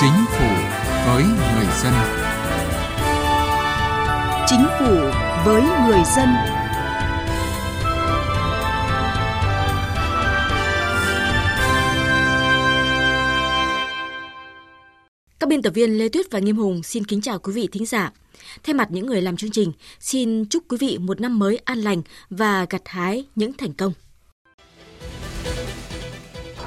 Chính phủ với người dân. Chính phủ với người dân. Các biên tập viên Lê Tuyết và Nghiêm Hùng xin kính chào quý vị thính giả. Thay mặt những người làm chương trình, xin chúc quý vị một năm mới an lành và gặt hái những thành công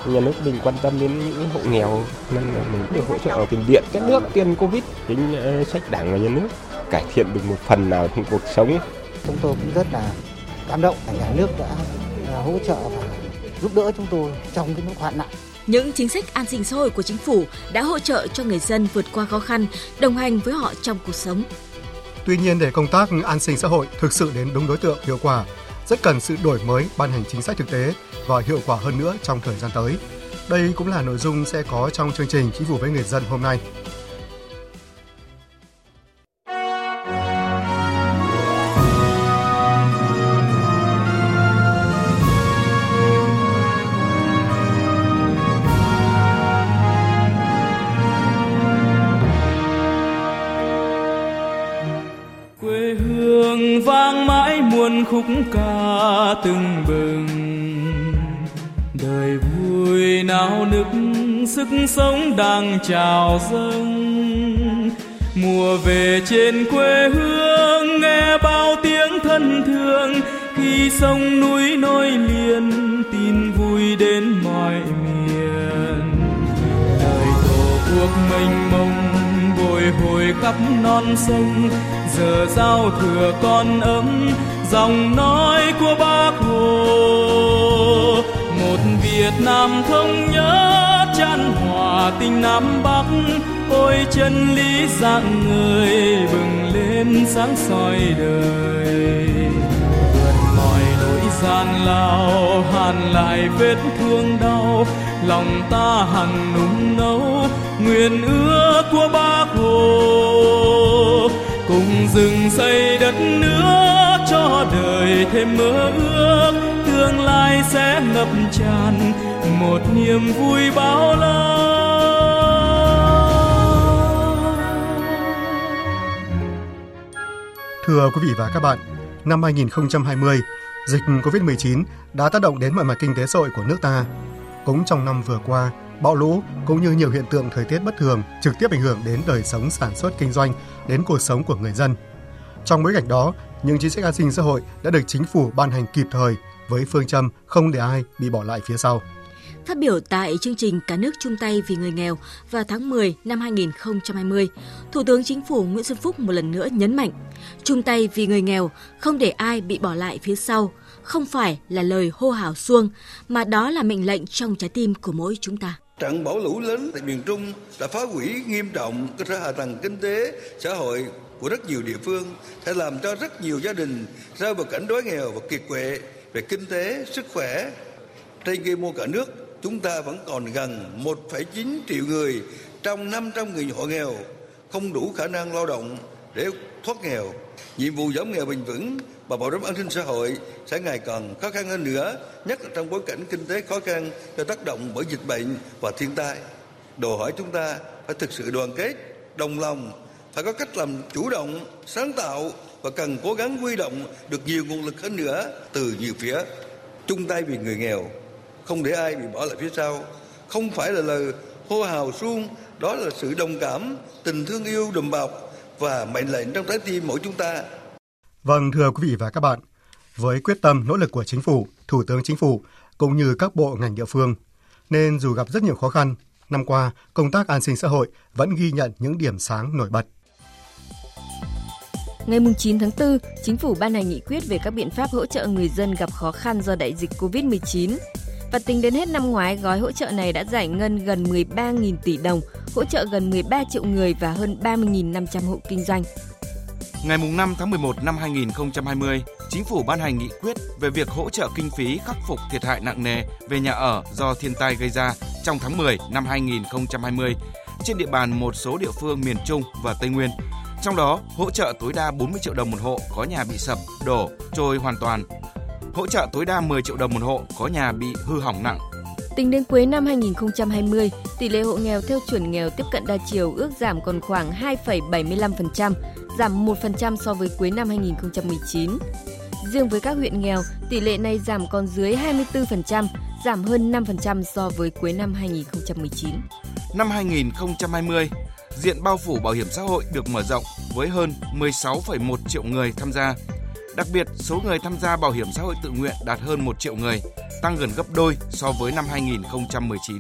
nhà nước mình quan tâm đến những hộ nghèo nên là mình được hỗ trợ tiền điện cái nước tiền covid chính ờ, sách đảng và nhà nước. Cải thiện được một phần nào trong cuộc sống. Chúng tôi cũng rất là cảm động nhà nước đã ờ, hỗ trợ và giúp đỡ chúng tôi trong cái lúc hoạn nạn. Những chính sách an sinh xã hội của chính phủ đã hỗ trợ cho người dân vượt qua khó khăn, đồng hành với họ trong cuộc sống. Tuy nhiên để công tác an sinh xã hội thực sự đến đúng đối tượng hiệu quả, rất cần sự đổi mới ban hành chính sách thực tế và hiệu quả hơn nữa trong thời gian tới. Đây cũng là nội dung sẽ có trong chương trình Chính phủ với người dân hôm nay. Đang chào dâng. Mùa về trên quê hương, nghe bao tiếng thân thương. Khi sông núi nối liền, tin vui đến mọi miền. Đời tổ quốc mênh mông, bồi hồi khắp non sông. Giờ giao thừa con ấm, dòng nói của bác hồ. Một việt nam thống nhất chan hòa tình nam bắc. Ôi chân lý dạng người bừng lên sáng soi đời. Vượt mọi nỗi gian lao, hàn lại vết thương đau. Lòng ta hằng nung nấu, nguyện ước của bác hồ. Cùng rừng xây đất nước cho đời thêm mơ ước, tương lai sẽ ngập tràn một niềm vui bao la Thưa quý vị và các bạn, năm 2020, dịch COVID-19 đã tác động đến mọi mặt kinh tế xã hội của nước ta. Cũng trong năm vừa qua, bão lũ cũng như nhiều hiện tượng thời tiết bất thường trực tiếp ảnh hưởng đến đời sống sản xuất kinh doanh, đến cuộc sống của người dân. Trong bối cảnh đó, những chính sách an sinh xã hội đã được chính phủ ban hành kịp thời với phương châm không để ai bị bỏ lại phía sau. Phát biểu tại chương trình Cả nước chung tay vì người nghèo vào tháng 10 năm 2020, Thủ tướng Chính phủ Nguyễn Xuân Phúc một lần nữa nhấn mạnh, chung tay vì người nghèo, không để ai bị bỏ lại phía sau, không phải là lời hô hào xuông, mà đó là mệnh lệnh trong trái tim của mỗi chúng ta. Trận bão lũ lớn tại miền Trung đã phá hủy nghiêm trọng cơ sở hạ tầng kinh tế, xã hội của rất nhiều địa phương, sẽ làm cho rất nhiều gia đình rơi vào cảnh đói nghèo và kiệt quệ về kinh tế, sức khỏe. Trên quy mô cả nước, chúng ta vẫn còn gần 1,9 triệu người trong 500 người hộ nghèo không đủ khả năng lao động để thoát nghèo. Nhiệm vụ giảm nghèo bền vững và bảo đảm an sinh xã hội sẽ ngày càng khó khăn hơn nữa, nhất là trong bối cảnh kinh tế khó khăn do tác động bởi dịch bệnh và thiên tai. Đòi hỏi chúng ta phải thực sự đoàn kết, đồng lòng, phải có cách làm chủ động, sáng tạo và cần cố gắng huy động được nhiều nguồn lực hơn nữa từ nhiều phía. Chung tay vì người nghèo, không để ai bị bỏ lại phía sau, không phải là lời hô hào suông, đó là sự đồng cảm, tình thương yêu đùm bọc và mệnh lệnh trong trái tim mỗi chúng ta. Vâng, thưa quý vị và các bạn, với quyết tâm nỗ lực của chính phủ, thủ tướng chính phủ cũng như các bộ ngành địa phương, nên dù gặp rất nhiều khó khăn, năm qua công tác an sinh xã hội vẫn ghi nhận những điểm sáng nổi bật. Ngày 9 tháng 4, Chính phủ ban hành nghị quyết về các biện pháp hỗ trợ người dân gặp khó khăn do đại dịch COVID-19. Và tính đến hết năm ngoái, gói hỗ trợ này đã giải ngân gần 13.000 tỷ đồng, hỗ trợ gần 13 triệu người và hơn 30.500 hộ kinh doanh. Ngày 5 tháng 11 năm 2020, Chính phủ ban hành nghị quyết về việc hỗ trợ kinh phí khắc phục thiệt hại nặng nề về nhà ở do thiên tai gây ra trong tháng 10 năm 2020 trên địa bàn một số địa phương miền Trung và Tây Nguyên. Trong đó, hỗ trợ tối đa 40 triệu đồng một hộ có nhà bị sập, đổ, trôi hoàn toàn. Hỗ trợ tối đa 10 triệu đồng một hộ có nhà bị hư hỏng nặng. Tính đến cuối năm 2020, tỷ lệ hộ nghèo theo chuẩn nghèo tiếp cận đa chiều ước giảm còn khoảng 2,75%, giảm 1% so với cuối năm 2019. Riêng với các huyện nghèo, tỷ lệ này giảm còn dưới 24%, giảm hơn 5% so với cuối năm 2019. Năm 2020, diện bao phủ bảo hiểm xã hội được mở rộng với hơn 16,1 triệu người tham gia. Đặc biệt, số người tham gia bảo hiểm xã hội tự nguyện đạt hơn 1 triệu người, tăng gần gấp đôi so với năm 2019.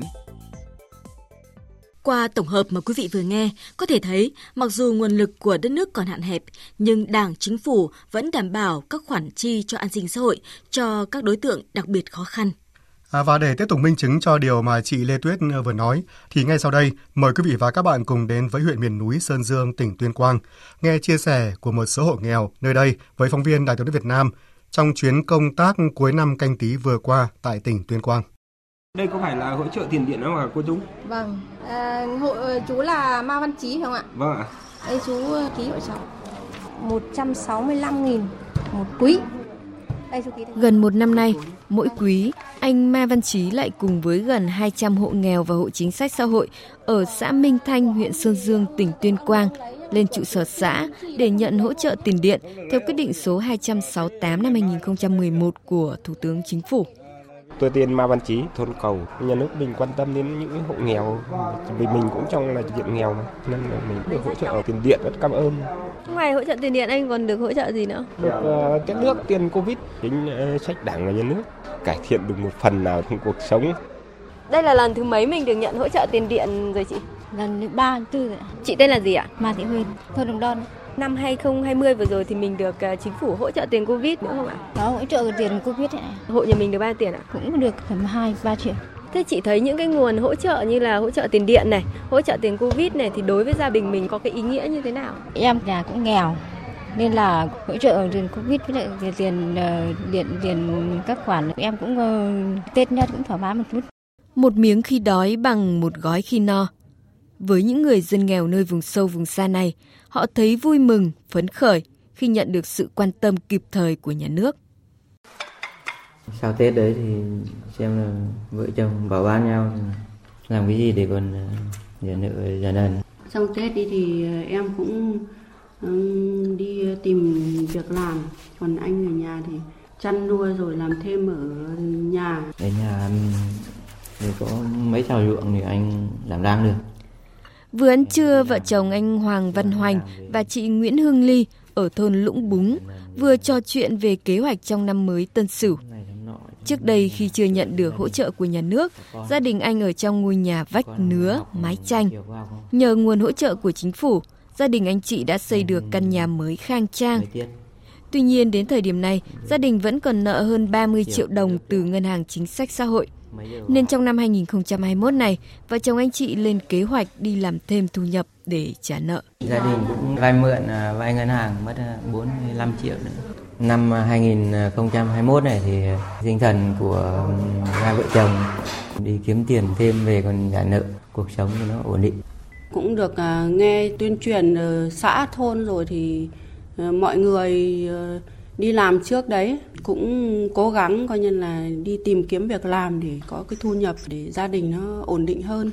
Qua tổng hợp mà quý vị vừa nghe, có thể thấy mặc dù nguồn lực của đất nước còn hạn hẹp, nhưng Đảng, Chính phủ vẫn đảm bảo các khoản chi cho an sinh xã hội cho các đối tượng đặc biệt khó khăn. À, và để tiếp tục minh chứng cho điều mà chị Lê Tuyết vừa nói, thì ngay sau đây mời quý vị và các bạn cùng đến với huyện miền núi Sơn Dương, tỉnh Tuyên Quang, nghe chia sẻ của một số hộ nghèo nơi đây với phóng viên Đài tiếng nói Việt Nam trong chuyến công tác cuối năm canh tí vừa qua tại tỉnh Tuyên Quang. Đây có phải là hỗ trợ tiền điện không ạ cô chú? Vâng, à, hộ chú là Ma Văn Chí phải không ạ? Vâng ạ. Đây chú ký hộ cháu 165.000 một quý. Đây, chú ký. Gần một năm nay, mỗi quý, anh Ma Văn Chí lại cùng với gần 200 hộ nghèo và hộ chính sách xã hội ở xã Minh Thanh, huyện Sơn Dương, tỉnh Tuyên Quang lên trụ sở xã để nhận hỗ trợ tiền điện theo quyết định số 268 năm 2011 của Thủ tướng Chính phủ. Tôi tên Ma Văn Chí, thôn Cầu. Nhà nước mình quan tâm đến những hộ nghèo vì mình cũng trong là diện nghèo mà. nên là mình được hỗ trợ tiền điện rất cảm ơn. Ngoài hỗ trợ tiền điện anh còn được hỗ trợ gì nữa? Được uh, cái nước tiền Covid, chính uh, sách đảng và nhà nước cải thiện được một phần nào trong cuộc sống. Đây là lần thứ mấy mình được nhận hỗ trợ tiền điện rồi chị? Lần thứ ba, tư rồi. Chị tên là gì ạ? Ma Thị Huyên, thôn Đồng Đon. Năm 2020 vừa rồi thì mình được uh, chính phủ hỗ trợ tiền Covid nữa không ạ? Đó, hỗ trợ tiền Covid này. Hộ nhà mình được bao tiền ạ? Cũng được tầm 2 3 triệu. Thế chị thấy những cái nguồn hỗ trợ như là hỗ trợ tiền điện này, hỗ trợ tiền Covid này thì đối với gia đình mình có cái ý nghĩa như thế nào? Em nhà cũng nghèo, nên là hỗ trợ tiền covid với lại tiền tiền uh, điện tiền các khoản em cũng uh, tết nhất cũng thoải mái một chút một miếng khi đói bằng một gói khi no với những người dân nghèo nơi vùng sâu vùng xa này. Họ thấy vui mừng phấn khởi khi nhận được sự quan tâm kịp thời của nhà nước. Sau tết đấy thì xem là vợ chồng bảo ban nhau làm cái gì để còn trả nợ trả nần. Trong tết đi thì em cũng đi tìm việc làm. Còn anh ở nhà thì chăn nuôi rồi làm thêm ở nhà. Ở nhà thì có mấy trào ruộng thì anh làm đang được vừa ăn trưa vợ chồng anh Hoàng Văn Hoành và chị Nguyễn Hương Ly ở thôn Lũng Búng vừa trò chuyện về kế hoạch trong năm mới Tân Sửu. Trước đây khi chưa nhận được hỗ trợ của nhà nước, gia đình anh ở trong ngôi nhà vách nứa, mái tranh. Nhờ nguồn hỗ trợ của chính phủ, gia đình anh chị đã xây được căn nhà mới khang trang. Tuy nhiên đến thời điểm này, gia đình vẫn còn nợ hơn 30 triệu đồng từ Ngân hàng Chính sách Xã hội. Nên trong năm 2021 này, vợ chồng anh chị lên kế hoạch đi làm thêm thu nhập để trả nợ. Gia đình cũng vay mượn à, vay ngân hàng mất 45 à, triệu nữa. Năm 2021 này thì tinh thần của hai vợ chồng đi kiếm tiền thêm về còn trả nợ, cuộc sống cho nó ổn định cũng được à, nghe tuyên truyền ở xã thôn rồi thì à, mọi người à, đi làm trước đấy cũng cố gắng coi như là đi tìm kiếm việc làm để có cái thu nhập để gia đình nó ổn định hơn.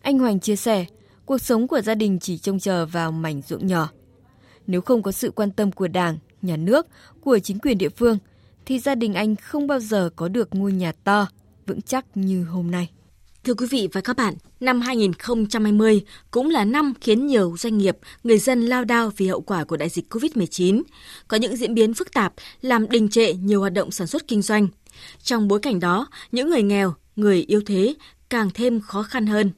Anh Hoành chia sẻ, cuộc sống của gia đình chỉ trông chờ vào mảnh ruộng nhỏ. Nếu không có sự quan tâm của Đảng, nhà nước, của chính quyền địa phương thì gia đình anh không bao giờ có được ngôi nhà to, vững chắc như hôm nay. Thưa quý vị và các bạn, năm 2020 cũng là năm khiến nhiều doanh nghiệp, người dân lao đao vì hậu quả của đại dịch COVID-19. Có những diễn biến phức tạp làm đình trệ nhiều hoạt động sản xuất kinh doanh. Trong bối cảnh đó, những người nghèo, người yếu thế càng thêm khó khăn hơn.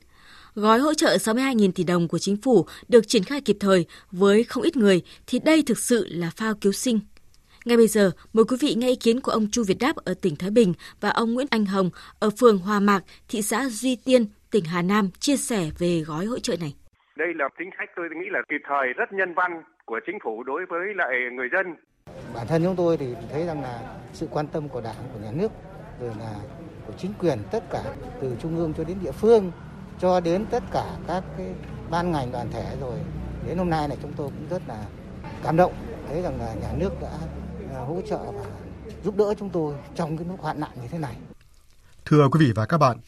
Gói hỗ trợ 62.000 tỷ đồng của chính phủ được triển khai kịp thời với không ít người thì đây thực sự là phao cứu sinh ngay bây giờ, mời quý vị nghe ý kiến của ông Chu Việt Đáp ở tỉnh Thái Bình và ông Nguyễn Anh Hồng ở phường Hòa Mạc, thị xã Duy Tiên, tỉnh Hà Nam chia sẻ về gói hỗ trợ này. Đây là chính sách tôi nghĩ là kịp thời, rất nhân văn của chính phủ đối với lại người dân. Bản thân chúng tôi thì thấy rằng là sự quan tâm của Đảng, của nhà nước, rồi là của chính quyền tất cả từ trung ương cho đến địa phương cho đến tất cả các cái ban ngành đoàn thể rồi đến hôm nay này chúng tôi cũng rất là cảm động thấy rằng là nhà nước đã hỗ trợ và giúp đỡ chúng tôi trong cái lúc hoạn nạn như thế này. Thưa quý vị và các bạn,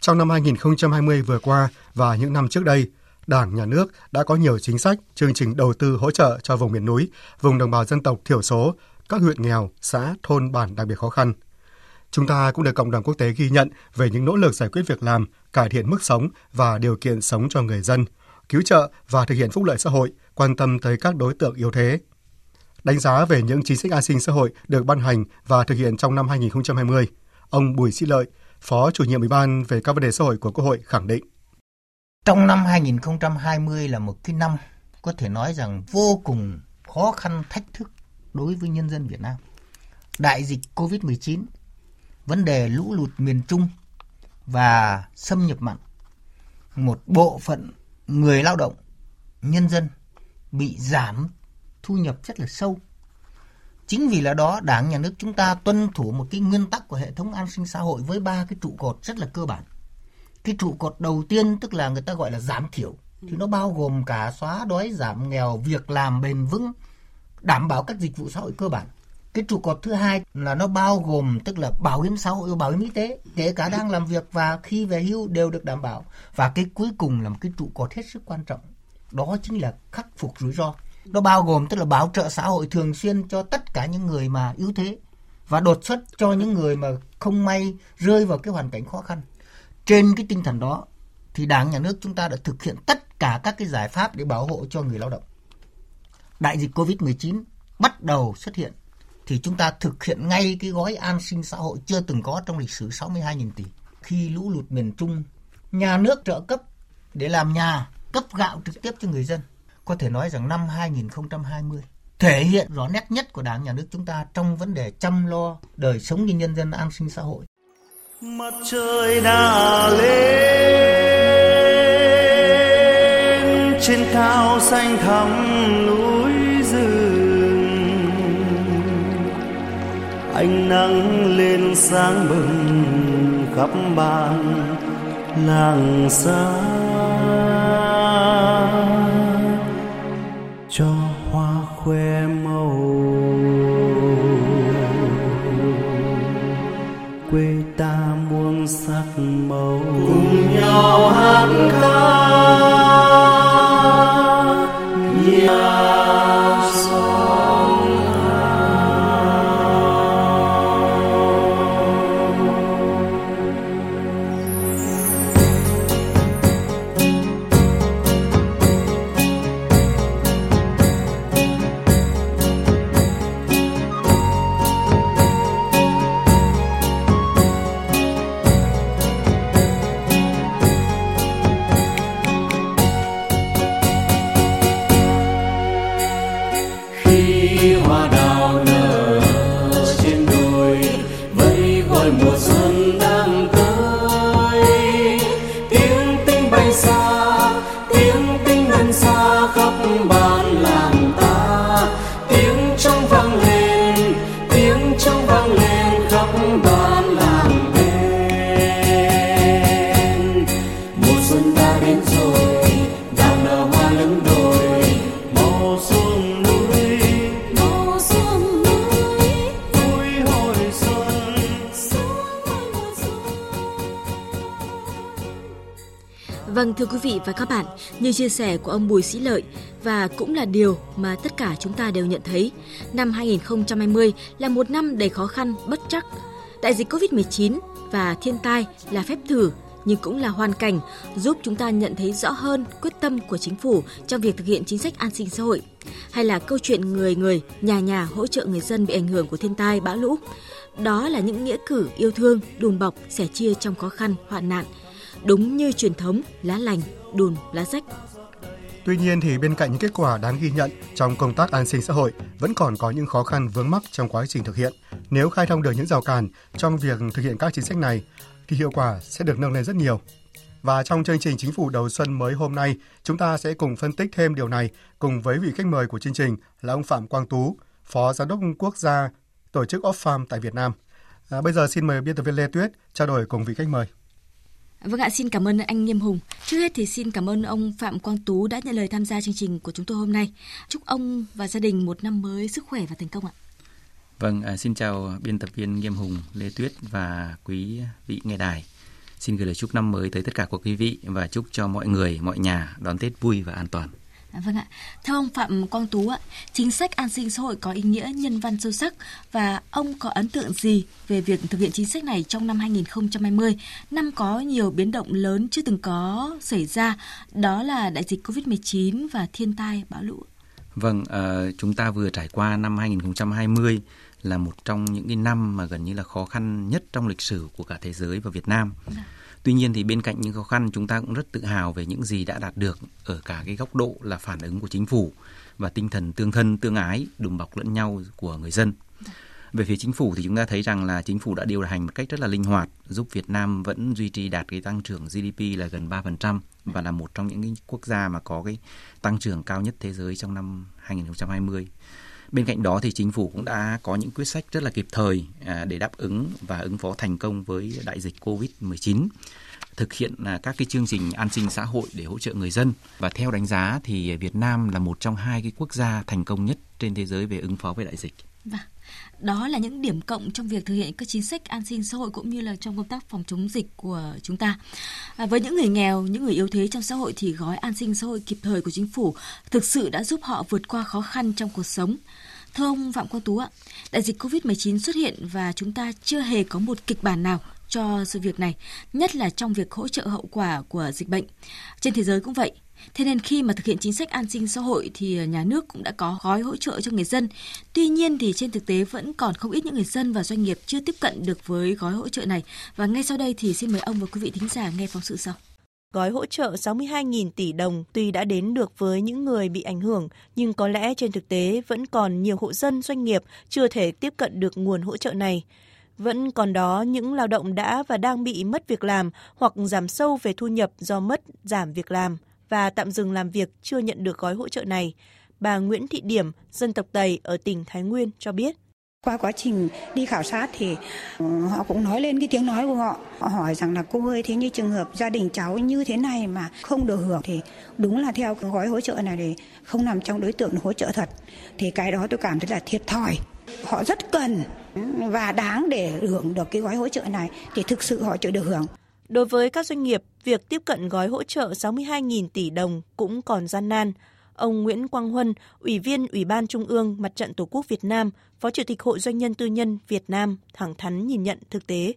Trong năm 2020 vừa qua và những năm trước đây, Đảng, Nhà nước đã có nhiều chính sách, chương trình đầu tư hỗ trợ cho vùng miền núi, vùng đồng bào dân tộc thiểu số, các huyện nghèo, xã, thôn, bản đặc biệt khó khăn. Chúng ta cũng được cộng đồng quốc tế ghi nhận về những nỗ lực giải quyết việc làm, cải thiện mức sống và điều kiện sống cho người dân, cứu trợ và thực hiện phúc lợi xã hội, quan tâm tới các đối tượng yếu thế. Đánh giá về những chính sách an sinh xã hội được ban hành và thực hiện trong năm 2020, ông Bùi Sĩ Lợi, Phó chủ nhiệm Ủy ban về các vấn đề xã hội của Quốc hội khẳng định. Trong năm 2020 là một cái năm có thể nói rằng vô cùng khó khăn thách thức đối với nhân dân Việt Nam. Đại dịch COVID-19, vấn đề lũ lụt miền Trung và xâm nhập mặn. Một bộ phận người lao động, nhân dân bị giảm thu nhập rất là sâu. Chính vì là đó Đảng Nhà nước chúng ta tuân thủ một cái nguyên tắc của hệ thống an sinh xã hội với ba cái trụ cột rất là cơ bản. Cái trụ cột đầu tiên tức là người ta gọi là giảm thiểu thì nó bao gồm cả xóa đói giảm nghèo, việc làm bền vững, đảm bảo các dịch vụ xã hội cơ bản. Cái trụ cột thứ hai là nó bao gồm tức là bảo hiểm xã hội và bảo hiểm y tế, kể cả đang làm việc và khi về hưu đều được đảm bảo. Và cái cuối cùng là một cái trụ cột hết sức quan trọng. Đó chính là khắc phục rủi ro. Nó bao gồm tức là bảo trợ xã hội thường xuyên cho tất cả những người mà yếu thế và đột xuất cho những người mà không may rơi vào cái hoàn cảnh khó khăn. Trên cái tinh thần đó thì Đảng nhà nước chúng ta đã thực hiện tất cả các cái giải pháp để bảo hộ cho người lao động. Đại dịch Covid-19 bắt đầu xuất hiện thì chúng ta thực hiện ngay cái gói an sinh xã hội chưa từng có trong lịch sử 62.000 tỷ. Khi lũ lụt miền Trung, nhà nước trợ cấp để làm nhà, cấp gạo trực tiếp cho người dân. Có thể nói rằng năm 2020 thể hiện rõ nét nhất của Đảng, nhà nước chúng ta trong vấn đề chăm lo đời sống cho nhân dân an sinh xã hội. Mặt trời đã lên, trên cao xanh thẳm núi rừng ánh nắng lên sáng bừng khắp bản làng xa cùng chia sẻ của ông Bùi Sĩ Lợi và cũng là điều mà tất cả chúng ta đều nhận thấy, năm 2020 là một năm đầy khó khăn bất chắc. Đại dịch Covid-19 và thiên tai là phép thử nhưng cũng là hoàn cảnh giúp chúng ta nhận thấy rõ hơn quyết tâm của chính phủ trong việc thực hiện chính sách an sinh xã hội hay là câu chuyện người người nhà nhà hỗ trợ người dân bị ảnh hưởng của thiên tai bão lũ. Đó là những nghĩa cử yêu thương đùm bọc sẻ chia trong khó khăn hoạn nạn đúng như truyền thống lá lành đùn lá rách. Tuy nhiên thì bên cạnh những kết quả đáng ghi nhận trong công tác an sinh xã hội vẫn còn có những khó khăn vướng mắc trong quá trình thực hiện. Nếu khai thông được những rào cản trong việc thực hiện các chính sách này thì hiệu quả sẽ được nâng lên rất nhiều. Và trong chương trình Chính phủ đầu xuân mới hôm nay, chúng ta sẽ cùng phân tích thêm điều này cùng với vị khách mời của chương trình là ông Phạm Quang Tú, Phó Giám đốc Quốc gia Tổ chức Oxfam tại Việt Nam. À, bây giờ xin mời biên tập viên Lê Tuyết trao đổi cùng vị khách mời. Vâng ạ, xin cảm ơn anh Nghiêm Hùng. Trước hết thì xin cảm ơn ông Phạm Quang Tú đã nhận lời tham gia chương trình của chúng tôi hôm nay. Chúc ông và gia đình một năm mới sức khỏe và thành công ạ. Vâng, à, xin chào biên tập viên Nghiêm Hùng, Lê Tuyết và quý vị nghe đài. Xin gửi lời chúc năm mới tới tất cả quý vị và chúc cho mọi người, mọi nhà đón Tết vui và an toàn. À, vâng ạ. Theo ông Phạm Quang Tú ạ, chính sách an sinh xã hội có ý nghĩa nhân văn sâu sắc và ông có ấn tượng gì về việc thực hiện chính sách này trong năm 2020, năm có nhiều biến động lớn chưa từng có xảy ra, đó là đại dịch Covid-19 và thiên tai bão lũ. Vâng, uh, chúng ta vừa trải qua năm 2020 là một trong những cái năm mà gần như là khó khăn nhất trong lịch sử của cả thế giới và Việt Nam. Dạ. Tuy nhiên thì bên cạnh những khó khăn, chúng ta cũng rất tự hào về những gì đã đạt được ở cả cái góc độ là phản ứng của chính phủ và tinh thần tương thân, tương ái, đùm bọc lẫn nhau của người dân. Về phía chính phủ thì chúng ta thấy rằng là chính phủ đã điều hành một cách rất là linh hoạt, giúp Việt Nam vẫn duy trì đạt cái tăng trưởng GDP là gần 3% và là một trong những cái quốc gia mà có cái tăng trưởng cao nhất thế giới trong năm 2020. Bên cạnh đó thì chính phủ cũng đã có những quyết sách rất là kịp thời à, để đáp ứng và ứng phó thành công với đại dịch Covid-19 thực hiện à, các cái chương trình an sinh xã hội để hỗ trợ người dân và theo đánh giá thì Việt Nam là một trong hai cái quốc gia thành công nhất trên thế giới về ứng phó với đại dịch. Vâng. Đó là những điểm cộng trong việc thực hiện các chính sách an sinh xã hội cũng như là trong công tác phòng chống dịch của chúng ta. À, với những người nghèo, những người yếu thế trong xã hội thì gói an sinh xã hội kịp thời của chính phủ thực sự đã giúp họ vượt qua khó khăn trong cuộc sống. Thưa ông Phạm Quang Tú ạ, đại dịch Covid-19 xuất hiện và chúng ta chưa hề có một kịch bản nào cho sự việc này, nhất là trong việc hỗ trợ hậu quả của dịch bệnh. Trên thế giới cũng vậy, Thế nên khi mà thực hiện chính sách an sinh xã hội thì à, nhà nước cũng đã có gói hỗ trợ cho người dân. Tuy nhiên thì trên thực tế vẫn còn không ít những người dân và doanh nghiệp chưa tiếp cận được với gói hỗ trợ này. Và ngay sau đây thì xin mời ông và quý vị thính giả nghe phóng sự sau. Gói hỗ trợ 62.000 tỷ đồng tuy đã đến được với những người bị ảnh hưởng, nhưng có lẽ trên thực tế vẫn còn nhiều hộ dân doanh nghiệp chưa thể tiếp cận được nguồn hỗ trợ này. Vẫn còn đó những lao động đã và đang bị mất việc làm hoặc giảm sâu về thu nhập do mất giảm việc làm và tạm dừng làm việc chưa nhận được gói hỗ trợ này. Bà Nguyễn Thị Điểm, dân tộc Tây ở tỉnh Thái Nguyên cho biết. Qua quá trình đi khảo sát thì ừ, họ cũng nói lên cái tiếng nói của họ. Họ hỏi rằng là cô ơi thế như trường hợp gia đình cháu như thế này mà không được hưởng thì đúng là theo gói hỗ trợ này thì không nằm trong đối tượng hỗ trợ thật. Thì cái đó tôi cảm thấy là thiệt thòi. Họ rất cần và đáng để hưởng được cái gói hỗ trợ này thì thực sự họ chưa được hưởng. Đối với các doanh nghiệp, việc tiếp cận gói hỗ trợ 62.000 tỷ đồng cũng còn gian nan. Ông Nguyễn Quang Huân, Ủy viên Ủy ban Trung ương Mặt trận Tổ quốc Việt Nam, Phó Chủ tịch Hội Doanh nhân Tư nhân Việt Nam thẳng thắn nhìn nhận thực tế.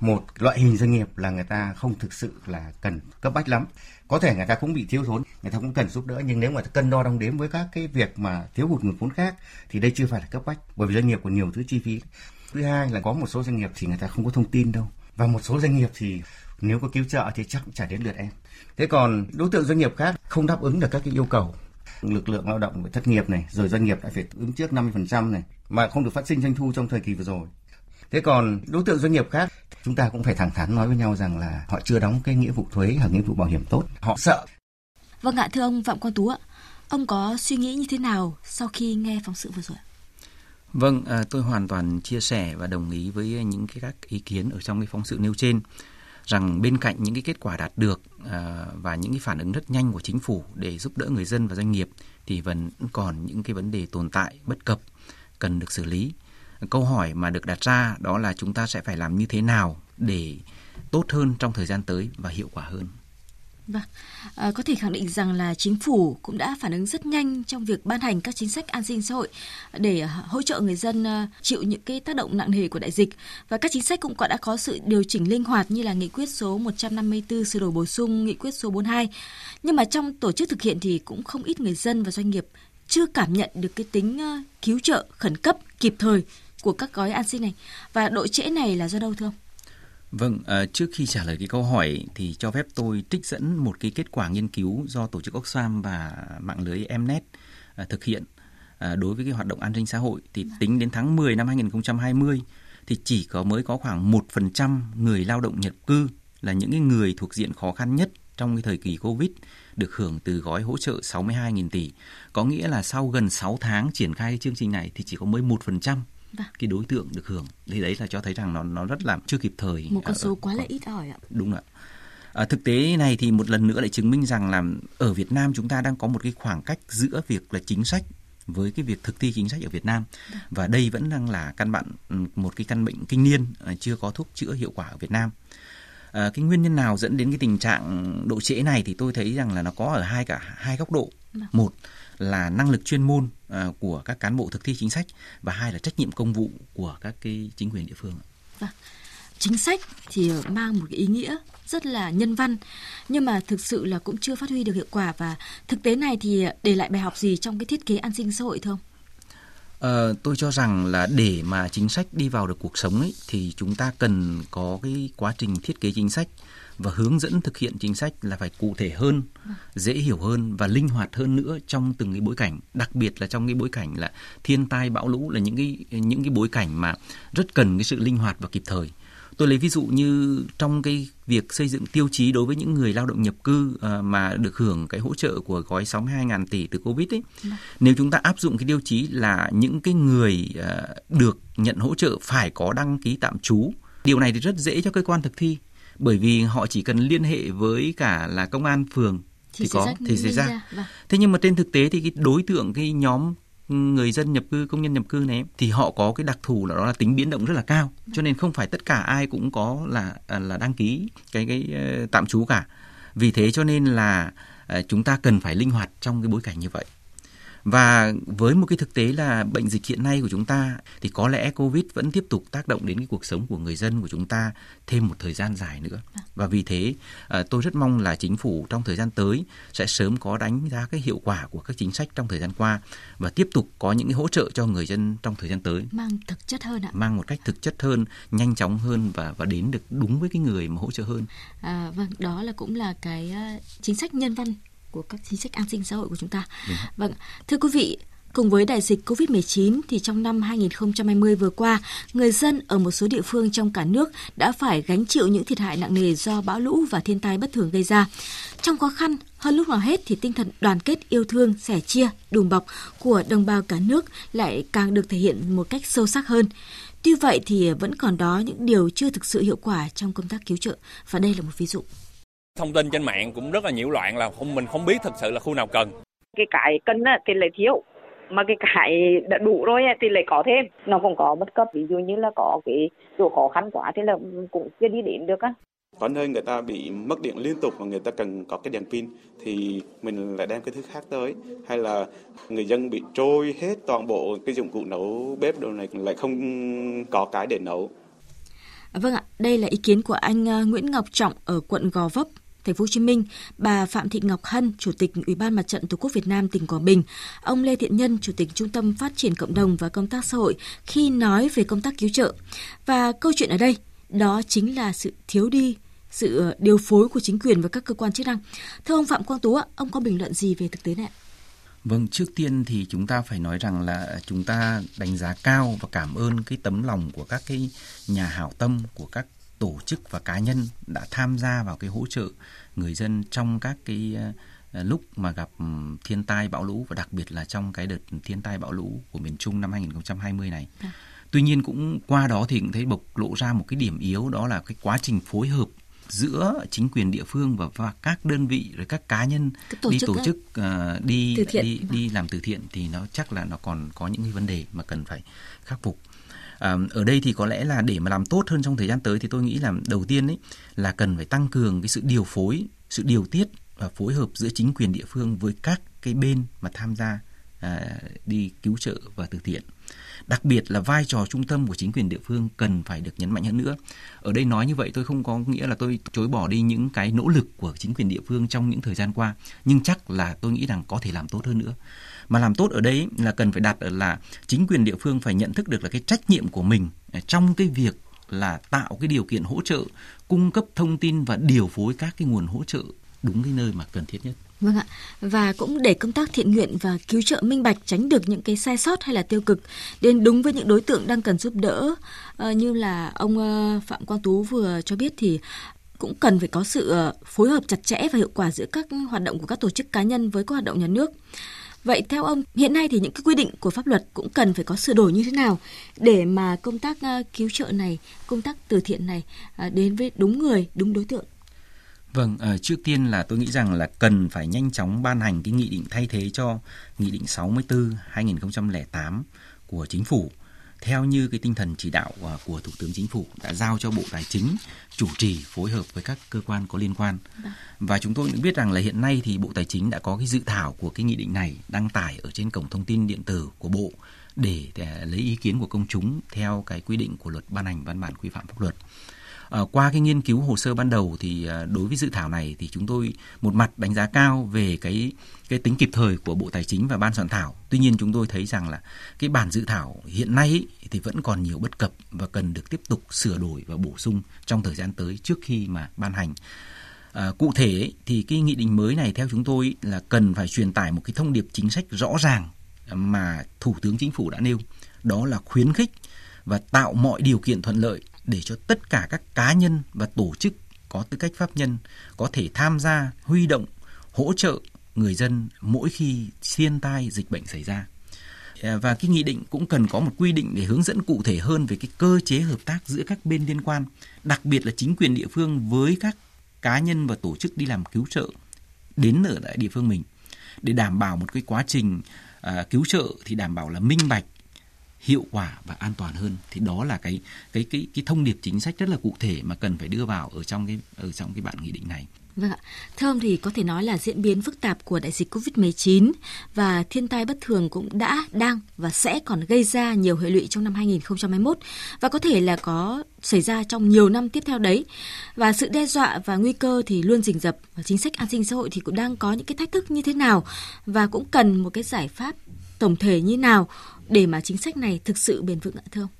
Một loại hình doanh nghiệp là người ta không thực sự là cần cấp bách lắm. Có thể người ta cũng bị thiếu thốn, người ta cũng cần giúp đỡ nhưng nếu mà cân đo đong đếm với các cái việc mà thiếu hụt nguồn vốn khác thì đây chưa phải là cấp bách bởi vì doanh nghiệp còn nhiều thứ chi phí. Thứ hai là có một số doanh nghiệp thì người ta không có thông tin đâu và một số doanh nghiệp thì nếu có cứu trợ thì chắc chả đến lượt em. Thế còn đối tượng doanh nghiệp khác không đáp ứng được các cái yêu cầu lực lượng lao động thất nghiệp này, rồi doanh nghiệp đã phải ứng trước 50% này mà không được phát sinh doanh thu trong thời kỳ vừa rồi. Thế còn đối tượng doanh nghiệp khác, chúng ta cũng phải thẳng thắn nói với nhau rằng là họ chưa đóng cái nghĩa vụ thuế hoặc nghĩa vụ bảo hiểm tốt, họ sợ. Vâng ạ, thưa ông Phạm Quang Tú ạ, ông có suy nghĩ như thế nào sau khi nghe phóng sự vừa rồi? Vâng, à, tôi hoàn toàn chia sẻ và đồng ý với những cái các ý kiến ở trong cái phóng sự nêu trên rằng bên cạnh những cái kết quả đạt được à, và những cái phản ứng rất nhanh của chính phủ để giúp đỡ người dân và doanh nghiệp thì vẫn còn những cái vấn đề tồn tại bất cập cần được xử lý. Câu hỏi mà được đặt ra đó là chúng ta sẽ phải làm như thế nào để tốt hơn trong thời gian tới và hiệu quả hơn. Vâng, à, có thể khẳng định rằng là chính phủ cũng đã phản ứng rất nhanh trong việc ban hành các chính sách an sinh xã hội để ờ, hỗ trợ người dân ờ, chịu những cái tác động nặng nề của đại dịch và các chính sách cũng đã có sự điều chỉnh linh hoạt như là nghị quyết số 154 sửa đổi bổ sung nghị quyết số 42. Nhưng mà trong tổ chức thực hiện thì cũng không ít người dân và doanh nghiệp chưa cảm nhận được cái tính cứu trợ khẩn cấp kịp thời của các gói an sinh này và độ trễ này là do đâu thưa ông? Vâng, à, trước khi trả lời cái câu hỏi thì cho phép tôi trích dẫn một cái kết quả nghiên cứu do tổ chức Oxfam và mạng lưới Mnet à, thực hiện à, đối với cái hoạt động an sinh xã hội thì tính đến tháng 10 năm 2020 thì chỉ có mới có khoảng 1% người lao động nhập cư là những cái người thuộc diện khó khăn nhất trong cái thời kỳ Covid được hưởng từ gói hỗ trợ 62.000 tỷ. Có nghĩa là sau gần 6 tháng triển khai chương trình này thì chỉ có mới 1% vâng. cái đối tượng được hưởng thì đấy là cho thấy rằng nó nó rất là chưa kịp thời một con số quá là ít ỏi ạ đúng ạ À, thực tế này thì một lần nữa lại chứng minh rằng là ở Việt Nam chúng ta đang có một cái khoảng cách giữa việc là chính sách với cái việc thực thi chính sách ở Việt Nam vâng. và đây vẫn đang là căn bệnh một cái căn bệnh kinh niên à, chưa có thuốc chữa hiệu quả ở Việt Nam À, cái nguyên nhân nào dẫn đến cái tình trạng độ trễ này thì tôi thấy rằng là nó có ở hai cả hai góc độ. Vâng. Một là năng lực chuyên môn à, của các cán bộ thực thi chính sách và hai là trách nhiệm công vụ của các cái chính quyền địa phương. Vâng. Chính sách thì mang một cái ý nghĩa rất là nhân văn nhưng mà thực sự là cũng chưa phát huy được hiệu quả và thực tế này thì để lại bài học gì trong cái thiết kế an sinh xã hội thưa ông? Ờ, tôi cho rằng là để mà chính sách đi vào được cuộc sống ấy thì chúng ta cần có cái quá trình thiết kế chính sách và hướng dẫn thực hiện chính sách là phải cụ thể hơn, dễ hiểu hơn và linh hoạt hơn nữa trong từng cái bối cảnh, đặc biệt là trong cái bối cảnh là thiên tai bão lũ là những cái những cái bối cảnh mà rất cần cái sự linh hoạt và kịp thời. Tôi lấy ví dụ như trong cái việc xây dựng tiêu chí đối với những người lao động nhập cư ờ, mà được hưởng cái hỗ trợ của gói 62.000 tỷ từ Covid ấy. Nếu chúng ta áp dụng cái tiêu chí là những cái người ờ, được nhận hỗ trợ phải có đăng ký tạm trú. Điều này thì rất dễ cho cơ quan thực thi bởi vì họ chỉ cần liên hệ với cả là công an phường thì, Thì có thì linh ra. ra, vâng. Thế nhưng mà trên thực tế thì cái đối tượng cái nhóm người dân nhập cư công nhân nhập cư này thì họ có cái đặc thù là đó là tính biến động rất là cao cho nên không phải tất cả ai cũng có là à, là đăng ký cái cái ờ, tạm trú cả vì thế cho nên là ờ, chúng ta cần phải linh hoạt trong cái bối cảnh như vậy và với một cái thực tế là bệnh dịch hiện nay của chúng ta thì có lẽ Covid vẫn tiếp tục tác động đến cái cuộc sống của người dân của chúng ta thêm một thời gian dài nữa. Và vì thế ờ, tôi rất mong là chính phủ trong thời gian tới sẽ sớm có đánh giá cái hiệu quả của các chính sách trong thời gian qua và tiếp tục có những cái hỗ trợ cho người dân trong thời gian tới Mang thực chất hơn ạ. mang một cách thực chất hơn, nhanh chóng hơn và và đến được đúng với cái người mà hỗ trợ hơn. À, vâng, đó là cũng là cái à, chính sách nhân văn của các chính sách an sinh xã hội của chúng ta. Vâng, thưa quý vị, cùng với đại dịch Covid-19 thì trong năm 2020 vừa qua, người dân ở một số địa phương trong cả nước đã phải gánh chịu những thiệt hại nặng nề do bão lũ và thiên tai bất thường gây ra. Trong khó khăn, hơn lúc nào hết thì tinh thần đoàn kết yêu thương, sẻ chia, đùm bọc của đồng bào cả nước lại càng được thể hiện một cách sâu sắc hơn. Tuy vậy thì vẫn còn đó những điều chưa thực sự hiệu quả trong công tác cứu trợ và đây là một ví dụ. Thông tin trên mạng cũng rất là nhiễu loạn là không mình không biết thực sự là khu nào cần. Cái cái cân á, thì lại thiếu mà cái cái đã đủ rồi á, thì lại có thêm. Nó cũng có bất cấp ví dụ như là có cái chỗ khó khăn quá thì là cũng chưa đi đến được á. Có nơi người ta bị mất điện liên tục và người ta cần có cái đèn pin thì mình lại đem cái thứ khác tới. Hay là người dân bị trôi hết toàn bộ cái dụng cụ nấu bếp đồ này lại không có cái để nấu. Vâng ạ, đây là ý kiến của anh ờ, Nguyễn Ngọc Trọng ở quận Gò Vấp, thành phố Hồ Chí Minh, bà Phạm Thị Ngọc Hân, Chủ tịch Ủy ban Mặt trận Tổ quốc Việt Nam tỉnh Quảng Bình, ông Lê Thiện Nhân, Chủ tịch Trung tâm Phát triển Cộng đồng và Công tác xã hội khi nói về công tác cứu trợ. Và câu chuyện ở đây, đó chính là sự thiếu đi sự ờ, điều phối của chính quyền và các cơ quan chức năng. Thưa ông Phạm Quang Tú, ông có bình luận gì về thực tế này? Vâng, trước tiên thì chúng ta phải nói rằng là chúng ta đánh giá cao và cảm ơn cái tấm lòng của các cái nhà hảo tâm của các tổ chức và cá nhân đã tham gia vào cái hỗ trợ người dân trong các cái ờ, lúc mà gặp ừm, thiên tai bão lũ và đặc biệt là trong cái đợt thiên tai bão lũ của miền Trung năm 2020 này. Tuy nhiên cũng qua đó thì cũng thấy bộc lộ ra một cái điểm yếu đó là cái quá trình phối hợp giữa chính quyền địa phương và, và các đơn vị rồi các cá nhân tổ đi chức tổ chức ờ, đi đi đi làm từ thiện thì nó chắc là nó còn có những cái vấn đề mà cần phải khắc phục. À, ở đây thì có lẽ là để mà làm tốt hơn trong thời gian tới thì tôi nghĩ là đầu tiên ấy là cần phải tăng cường cái sự điều phối, sự điều tiết và phối hợp giữa chính quyền địa phương với các cái bên mà tham gia à, đi cứu trợ và từ thiện. Đặc biệt là vai trò trung tâm của chính quyền địa phương cần phải được nhấn mạnh hơn nữa. Ở đây nói như vậy tôi không có nghĩa là tôi chối bỏ đi những cái nỗ lực của chính quyền địa phương trong những thời gian qua, nhưng chắc là tôi nghĩ rằng có thể làm tốt hơn nữa. Mà làm tốt ở đây là cần phải đặt ở là chính quyền địa phương phải nhận thức được là cái trách nhiệm của mình trong cái việc là tạo cái điều kiện hỗ trợ, cung cấp thông tin và điều phối các cái nguồn hỗ trợ đúng cái nơi mà cần thiết nhất. Vâng ạ, và cũng để công tác thiện nguyện và cứu trợ minh bạch tránh được những cái sai sót hay là tiêu cực đến đúng với những đối tượng đang cần giúp đỡ ờ, như là ông ờ, Phạm Quang Tú vừa cho biết thì cũng cần phải có sự ờ, phối hợp chặt chẽ và hiệu quả giữa các hoạt động của các tổ chức cá nhân với các hoạt động nhà nước. Vậy theo ông, hiện nay thì những cái quy định của pháp luật cũng cần phải có sửa đổi như thế nào để mà công tác cứu trợ này, công tác từ thiện này đến với đúng người, đúng đối tượng? Vâng, ờ, trước tiên là tôi nghĩ rằng là cần phải nhanh chóng ban hành cái nghị định thay thế cho nghị định 64 2008 của chính phủ. theo như cái tinh thần chỉ đạo à, của Thủ tướng Chính phủ đã giao cho Bộ Tài chính chủ trì phối hợp với các cơ quan có liên quan. Vâng. Và chúng tôi cũng biết rằng là hiện nay thì Bộ Tài chính đã có cái dự thảo của cái nghị định này đăng tải ở trên cổng thông tin điện tử của Bộ để, để lấy ý kiến của công chúng theo cái quy định của luật ban hành văn bản quy phạm pháp luật. À, qua cái nghiên cứu hồ sơ ban đầu thì à, đối với dự thảo này thì chúng tôi một mặt đánh giá cao về cái cái tính kịp thời của Bộ Tài chính và ban soạn thảo. Tuy nhiên chúng tôi thấy rằng là cái bản dự thảo hiện nay ý, thì vẫn còn nhiều bất cập và cần được tiếp tục sửa đổi và bổ sung trong thời gian tới trước khi mà ban hành. À, cụ thể ý, thì cái nghị định mới này theo chúng tôi là cần phải truyền tải một cái thông điệp chính sách rõ ràng mà Thủ tướng Chính phủ đã nêu, đó là khuyến khích và tạo mọi điều kiện thuận lợi để cho tất cả các cá nhân và tổ chức có tư cách pháp nhân có thể tham gia huy động hỗ trợ người dân mỗi khi thiên tai dịch bệnh xảy ra. À, và cái nghị định cũng cần có một quy định để hướng dẫn cụ thể hơn về cái cơ chế hợp tác giữa các bên liên quan đặc biệt là chính quyền địa phương với các cá nhân và tổ chức đi làm cứu trợ đến ở tại địa phương mình. Để đảm bảo một cái quá trình uh, cứu trợ thì đảm bảo là minh bạch hiệu quả và an toàn hơn thì đó là cái cái cái cái thông điệp chính sách rất là cụ thể mà cần phải đưa vào ở trong cái ở trong cái bản nghị định này. Vâng ạ. Thưa ông thì có thể nói là diễn biến phức tạp của đại dịch Covid-19 và thiên tai bất thường cũng đã, đang và sẽ còn gây ra nhiều hệ lụy trong năm 2021 và có thể là có xảy ra trong nhiều năm tiếp theo đấy. Và sự đe dọa và nguy cơ thì luôn rình rập và chính sách an sinh xã hội thì cũng đang có những cái thách thức như thế nào và cũng cần một cái giải pháp tổng thể như nào để mà chính sách này thực sự bền vững ạ thưa ông?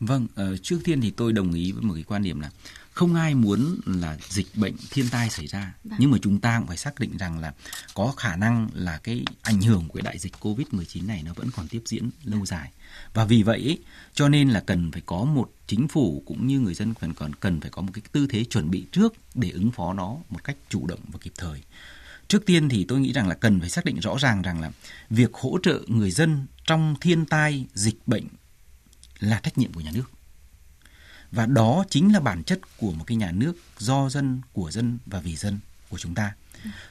Vâng, uh, trước tiên thì tôi đồng ý với một cái quan điểm là không ai muốn là dịch bệnh thiên tai xảy ra vâng. nhưng mà chúng ta cũng phải xác định rằng là có khả năng là cái ảnh hưởng của đại dịch covid 19 này nó vẫn còn tiếp diễn lâu dài và vì vậy cho nên là cần phải có một chính phủ cũng như người dân cần còn cần phải có một cái tư thế chuẩn bị trước để ứng phó nó một cách chủ động và kịp thời trước tiên thì tôi nghĩ rằng là cần phải xác định rõ ràng rằng là việc hỗ trợ người dân trong thiên tai dịch bệnh là trách nhiệm của nhà nước. Và đó chính là bản chất của một cái nhà nước do dân của dân và vì dân của chúng ta.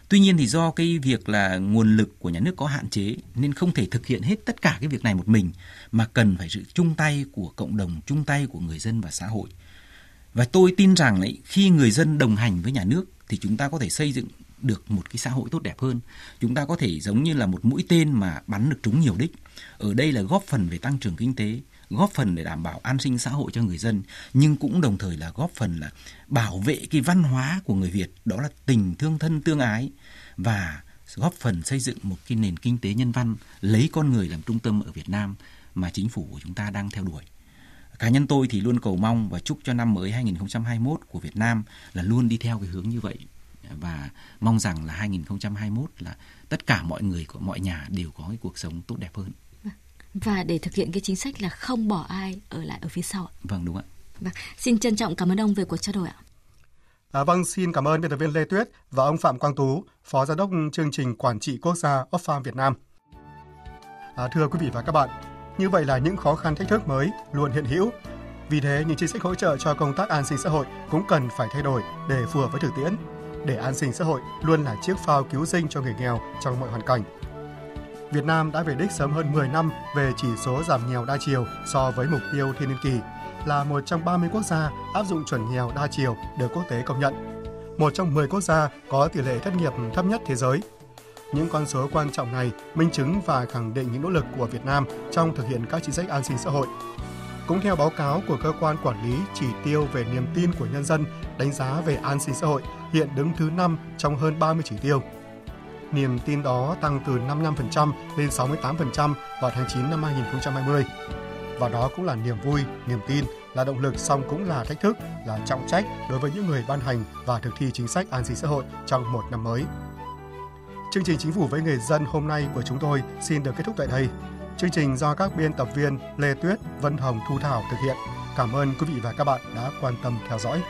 Tuy nhiên thì do cái việc là nguồn lực của nhà nước có hạn chế nên không thể thực hiện hết tất cả cái việc này một mình mà cần phải sự chung tay của cộng đồng chung tay của người dân và xã hội. Và tôi tin rằng ấy, khi người dân đồng hành với nhà nước thì chúng ta có thể xây dựng được một cái xã hội tốt đẹp hơn. Chúng ta có thể giống như là một mũi tên mà bắn được trúng nhiều đích. Ở đây là góp phần về tăng trưởng kinh tế, góp phần để đảm bảo an sinh xã hội cho người dân nhưng cũng đồng thời là góp phần là bảo vệ cái văn hóa của người Việt đó là tình thương thân tương ái và góp phần xây dựng một cái nền kinh tế nhân văn lấy con người làm trung tâm ở Việt Nam mà chính phủ của chúng ta đang theo đuổi. Cá nhân tôi thì luôn cầu mong và chúc cho năm mới 2021 của Việt Nam là luôn đi theo cái hướng như vậy và mong rằng là 2021 là tất cả mọi người của mọi nhà đều có cái cuộc sống tốt đẹp hơn và để thực hiện cái chính sách là không bỏ ai ở lại ở phía sau ạ. Vâng đúng ạ. Vâng, xin trân trọng cảm ơn ông về cuộc trao đổi ạ. À, vâng, xin cảm ơn biên tập viên Lê Tuyết và ông Phạm Quang Tú, Phó Giám đốc chương trình Quản trị Quốc gia Oxfam Việt Nam. À, thưa quý vị và các bạn, như vậy là những khó khăn thách thức mới luôn hiện hữu. Vì thế, những chính sách hỗ trợ cho công tác an sinh xã hội cũng cần phải thay đổi để phù hợp với thực tiễn, để an sinh xã hội luôn là chiếc phao cứu sinh cho người nghèo trong mọi hoàn cảnh. Việt Nam đã về đích sớm hơn 10 năm về chỉ số giảm nghèo đa chiều so với mục tiêu thiên niên kỳ, là một trong 30 quốc gia áp dụng chuẩn nghèo đa chiều được quốc tế công nhận. Một trong 10 quốc gia có tỷ lệ thất nghiệp thấp nhất thế giới. Những con số quan trọng này minh chứng và khẳng định những nỗ lực của Việt Nam trong thực hiện các chính sách an sinh xã hội. Cũng theo báo cáo của cơ quan quản lý chỉ tiêu về niềm tin của nhân dân đánh giá về an sinh xã hội hiện đứng thứ 5 trong hơn 30 chỉ tiêu niềm tin đó tăng từ 55% lên 68% vào tháng 9 năm 2020. Và đó cũng là niềm vui, niềm tin, là động lực song cũng là thách thức, là trọng trách đối với những người ban hành và thực thi chính sách an sinh xã hội trong một năm mới. Chương trình Chính phủ với người dân hôm nay của chúng tôi xin được kết thúc tại đây. Chương trình do các biên tập viên Lê Tuyết, Vân Hồng, Thu Thảo thực hiện. Cảm ơn quý vị và các bạn đã quan tâm theo dõi.